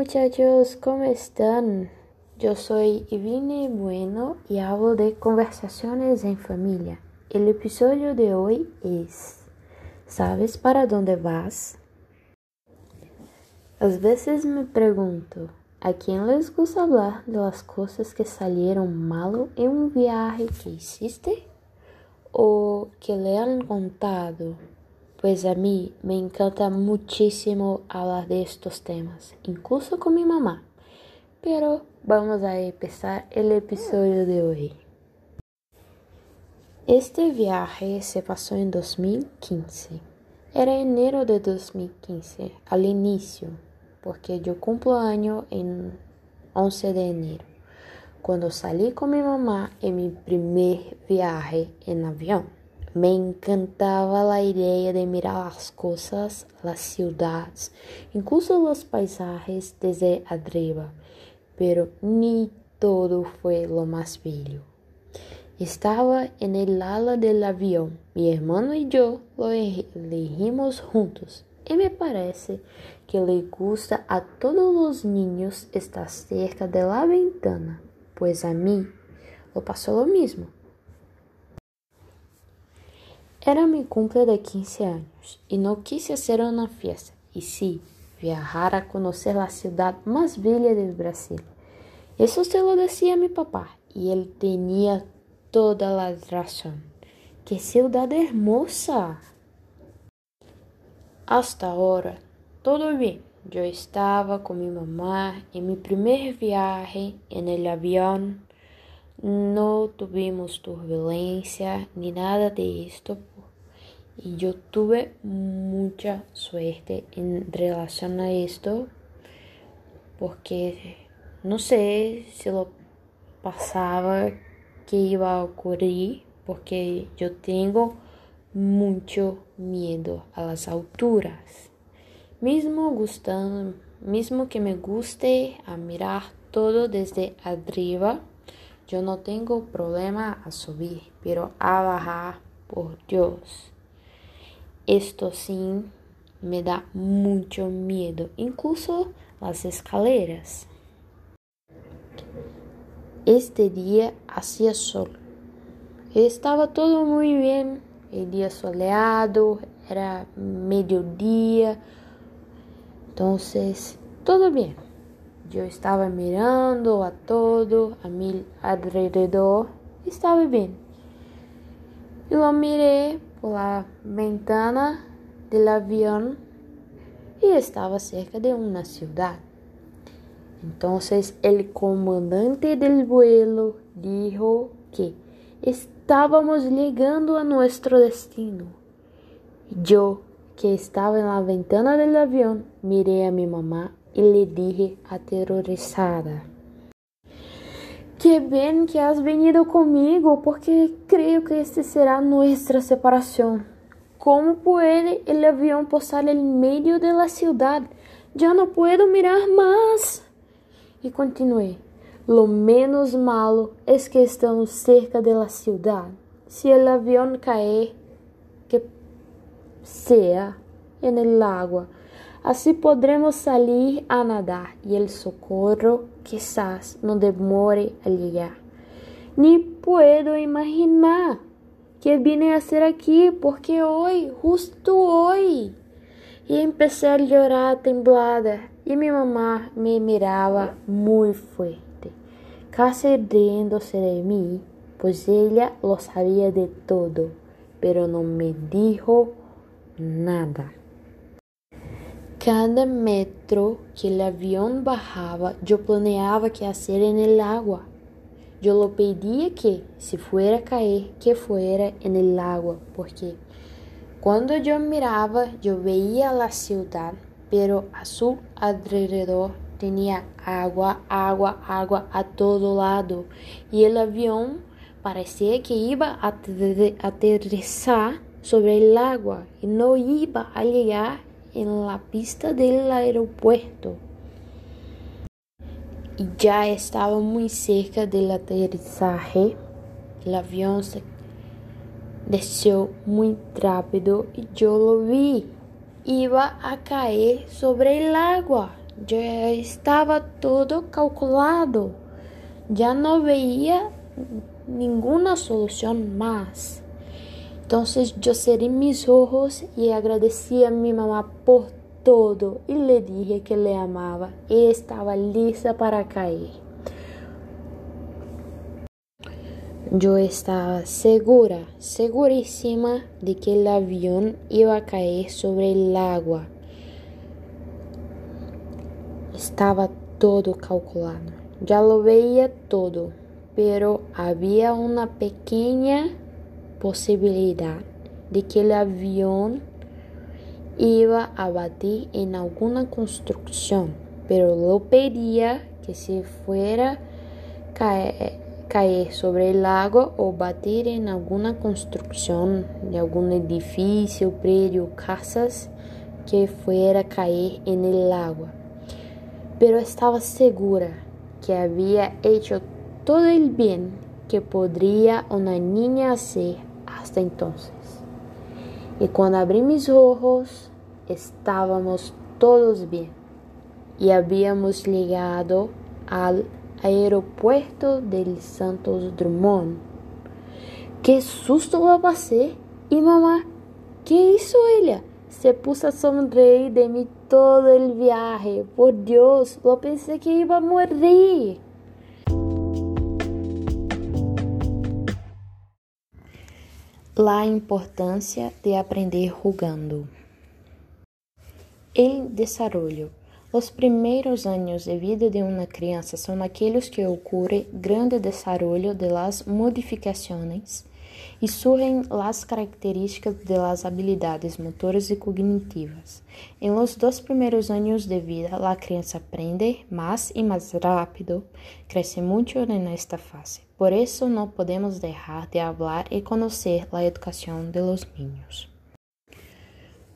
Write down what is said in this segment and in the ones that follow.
muchachos, ¿cómo están? Yo soy Ivine Bueno y hablo de conversaciones en familia. El episodio de hoy es ¿Sabes para dónde vas? Às vezes me pergunto, ¿a quién les gusta hablar de las cosas que salieron mal en un viaje que hiciste? ¿O que le han contado? Pues a mí me encanta muchísimo hablar de estos temas, incluso con mi mamá. Pero vamos a empezar el episodio de hoy. Este viaje se pasó en 2015. Era enero de 2015, al inicio, porque yo cumplo año en 11 de enero, cuando salí con mi mamá en mi primer viaje en avión. Me encantava a ideia de mirar as coisas, as cidades, incluso os paisajes desde arriba, pero ni todo foi lo mais bello. Estava en el ala del avião, mi hermano e eu lo elegimos juntos, e me parece que le gusta a todos os niños estar cerca de la ventana, pues a mí lo pasó lo mismo. Era mi cumple de 15 años y no quise hacer una fiesta, y sí, viajar a conocer la ciudad más bella del Brasil. Eso se lo decía mi papá y él tenía toda la razón. ¡Qué ciudad hermosa! Hasta ahora, todo bien. Yo estaba con mi mamá en mi primer viaje en el. No tuvimos turbulencia ni nada de esto y yo tuve mucha suerte en relación a esto porque no sé si lo pasaba que iba a ocurrir porque yo tengo mucho miedo a las alturas. Mismo gustando, mismo que me guste a mirar todo desde arriba, yo no tengo problema a subir, pero a bajar, por Dios. Esto sim me dá muito medo, incluso as escaleras. Este dia hacía sol. Estava todo muito bem, o dia soleado, era meio-dia, então todo bem. Eu estava mirando a todo a mi alrededor, estava bem. E lo mirei por la ventana del avión y estaba cerca de una ciudad. Entonces el comandante del vuelo dijo que estábamos llegando a nuestro destino. Yo, que estaba en la ventana del avión, miré a mi mamá y le dije aterrorizada. Que bem que has venido comigo, porque creio que este será nossa separação. Como pode o avião posar em meio da cidade? Já não puedo mirar mais. E continuei. Lo menos malo es que estamos cerca de la ciudad. Si el avión cae, que sea en el agua, así podremos salir a nadar y el socorro quizás no demore a llegar. Ni puedo imaginar que vine a hacer aquí porque hoy, justo hoy. Y empecé a llorar temblada y mi mamá me miraba muy fuerte, casi riéndose de mí, pues ella lo sabía de todo, pero no me dijo nada. Cada metro que el avión bajaba, yo planeaba qué hacer en el agua. Yo lo pedía que, si fuera a caer, que fuera en el agua, porque cuando yo miraba, yo veía la ciudad, pero a su alrededor tenía agua, agua, agua a todo lado, y el avión parecía que iba a aterrizar sobre el agua y no iba a llegar en la pista del aeropuerto y ya estaba muy cerca del aterrizaje. El avión se desceu muy rápido y yo lo vi. Iba a caer sobre el agua. já estava todo calculado. Já não veía nenhuma solução mais. Então eu cerré mis ojos e agradeci a minha mamá por todo e lhe dije que le amava e estava lista para cair. Eu estava segura, seguríssima de que o avião ia cair sobre o água. Estava todo calculado. Já lo veía todo, pero uma pequena possibilidade de que o avião iba a batir em alguma construção, pero lo pedía que se fuera caer cair sobre o lago ou bater em alguma construção de algum edifício, prédio, casas que fuera cair em el lago. Pero estava segura que havia hecho todo el bien que podría una niña hacer entonces. Y cuando abrí mis ojos, estábamos todos bien y habíamos llegado al aeropuerto del Santos Drummond. ¡Qué susto lo pasé! Y mamá, ¿qué hizo ella? Se puso a sonreír de mí todo el viaje. Por Dios, lo pensé que iba a morir. La importância de aprender jugando. El desarrollo. Os primeiros anos de vida de uma criança são aqueles que ocorre grande desarrollo de las modificações e surgem las características de las habilidades motoras e cognitivas. Em los dois primeiros anos de vida, a criança aprende mais e mais rápido, cresce muito nesta fase. Por isso, não podemos deixar de falar e conhecer a educação de los niños.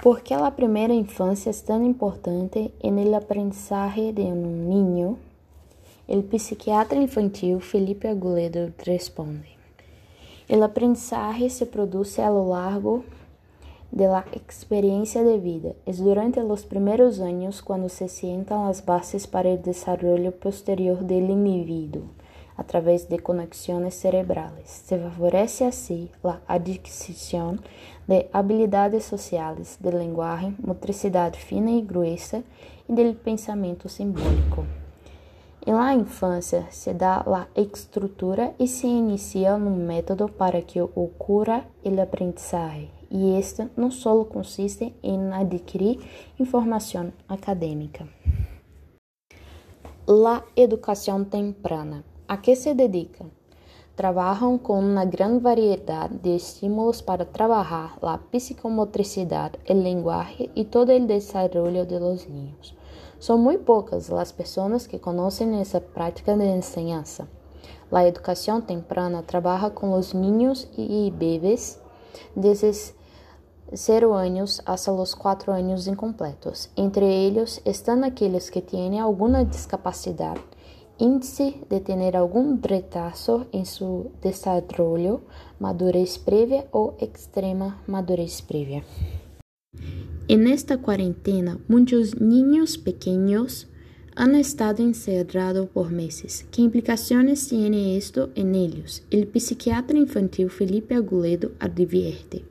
¿Por qué la primera infancia es tan importante en el aprendizaje de un niño? El psiquiatra infantil Felipe Aguledo responde: El aprendizaje se produce a lo largo de la experiencia de vida. Es durante los primeros años cuando se sientan las bases para el desarrollo posterior del individuo a través de conexões cerebrales. Se favorece assim a adquisição de habilidades sociais, de linguagem, motricidade fina e gruesa e del pensamento simbólico. Em la infância se dá a estrutura e se inicia um método para que ocorra o aprendizagem, e este não só consiste em adquirir informação acadêmica. La educação temprana a que se dedicam? Trabalham com uma grande variedade de estímulos para trabalhar a psicomotricidade, a linguagem e todo o desenvolvimento de los niños. São muito poucas as pessoas que conhecem essa prática de enseñança. A educação temprana trabalha com os niños e bebês desde 0 anos hasta os 4 anos incompletos. Entre eles estão aqueles que têm alguma discapacidade índice de ter algum retraso em seu desarrollo, madurez prévia ou extrema madurez prévia. En esta cuarentena, muitos niños pequeños han estado encerrados por meses. ¿Qué implicaciones tiene esto en ellos? El psiquiatra infantil Felipe Aguledo advierte.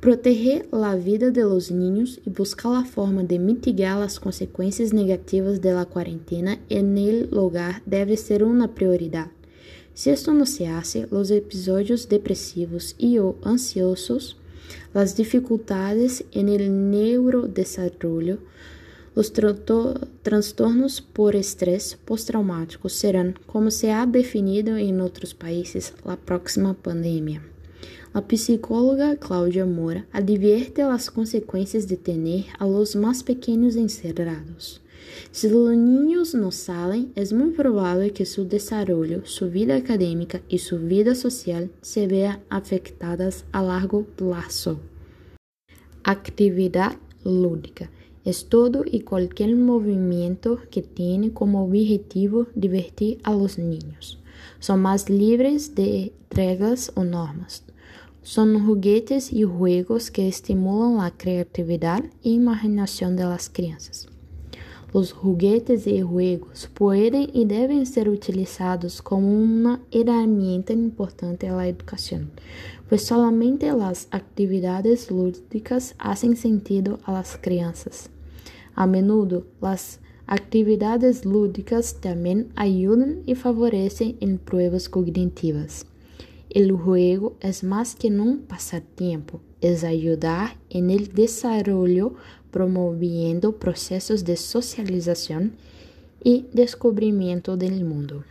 Proteger a vida de los niños e buscar a forma de mitigar as consequências negativas da quarentena en el lugar deve ser uma prioridade. Se esto não se hace, os episódios depressivos e ou ansiosos, as dificuldades en el neurodesarrollo, os transtornos por estresse pós-traumático serão, como se ha definido em outros países, a próxima pandemia. A psicóloga Cláudia Moura advierte as consequências de ter a los mais pequenos encerrados. Se os niños não salen, é muito provável que seu desarrollo, sua vida acadêmica e sua vida social se vejam afetadas a largo plazo. Actividade lúdica é todo e qualquer movimento que tenha como objetivo divertir a los niños. São mais livres de regras ou normas. São juguetes e juegos que estimulam a criatividade e imaginação das crianças. Os juguetes e juegos podem e devem ser utilizados como uma herramienta importante na educação, pois somente as atividades lúdicas fazem sentido às crianças. A menudo, as atividades lúdicas também ajudam e favorecem em pruebas cognitivas. O juego é mais que um passatempo, é ajudar en el desarrollo promoviendo procesos de socialización y descubrimiento del mundo.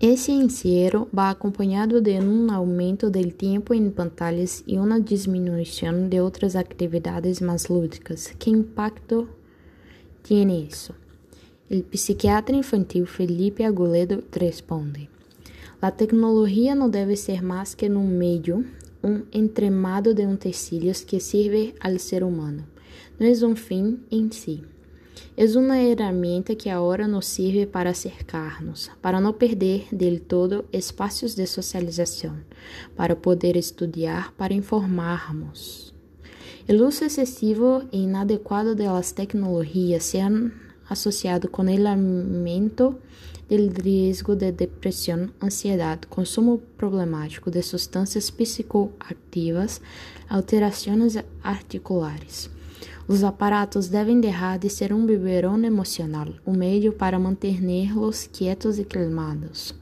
Esse encierro va acompañado de un aumento del tiempo en pantallas y una disminución de otras actividades más lúdicas. ¿Qué impacto tiene eso? El psiquiatra infantil Felipe Aguledo responde: La tecnologia não deve ser mais que um meio um entremado de utensílios que serve ao ser humano. Não é um fim em si. É uma ferramenta que agora nos serve para acercar-nos, para não perder del todo espaços de socialização, para poder estudar, para informarmos. O uso excessivo e inadequado das tecnologias se han associado com o aumento del riesgo de depresión, ansiedad, consumo problemático de sustancias psicoactivas, alterações articulares. Os aparatos devem deixar de ser um biberón emocional, um meio para manter-los quietos e calmados.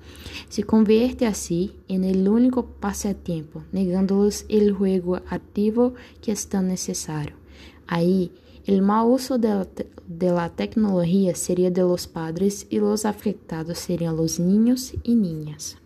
Se convierte assim em el único passatempo, negando-los el juego ativo que é tão necessário. Aí, El mal uso de, de, la tecnología sería de los padres y los afectados serían los niños y niñas.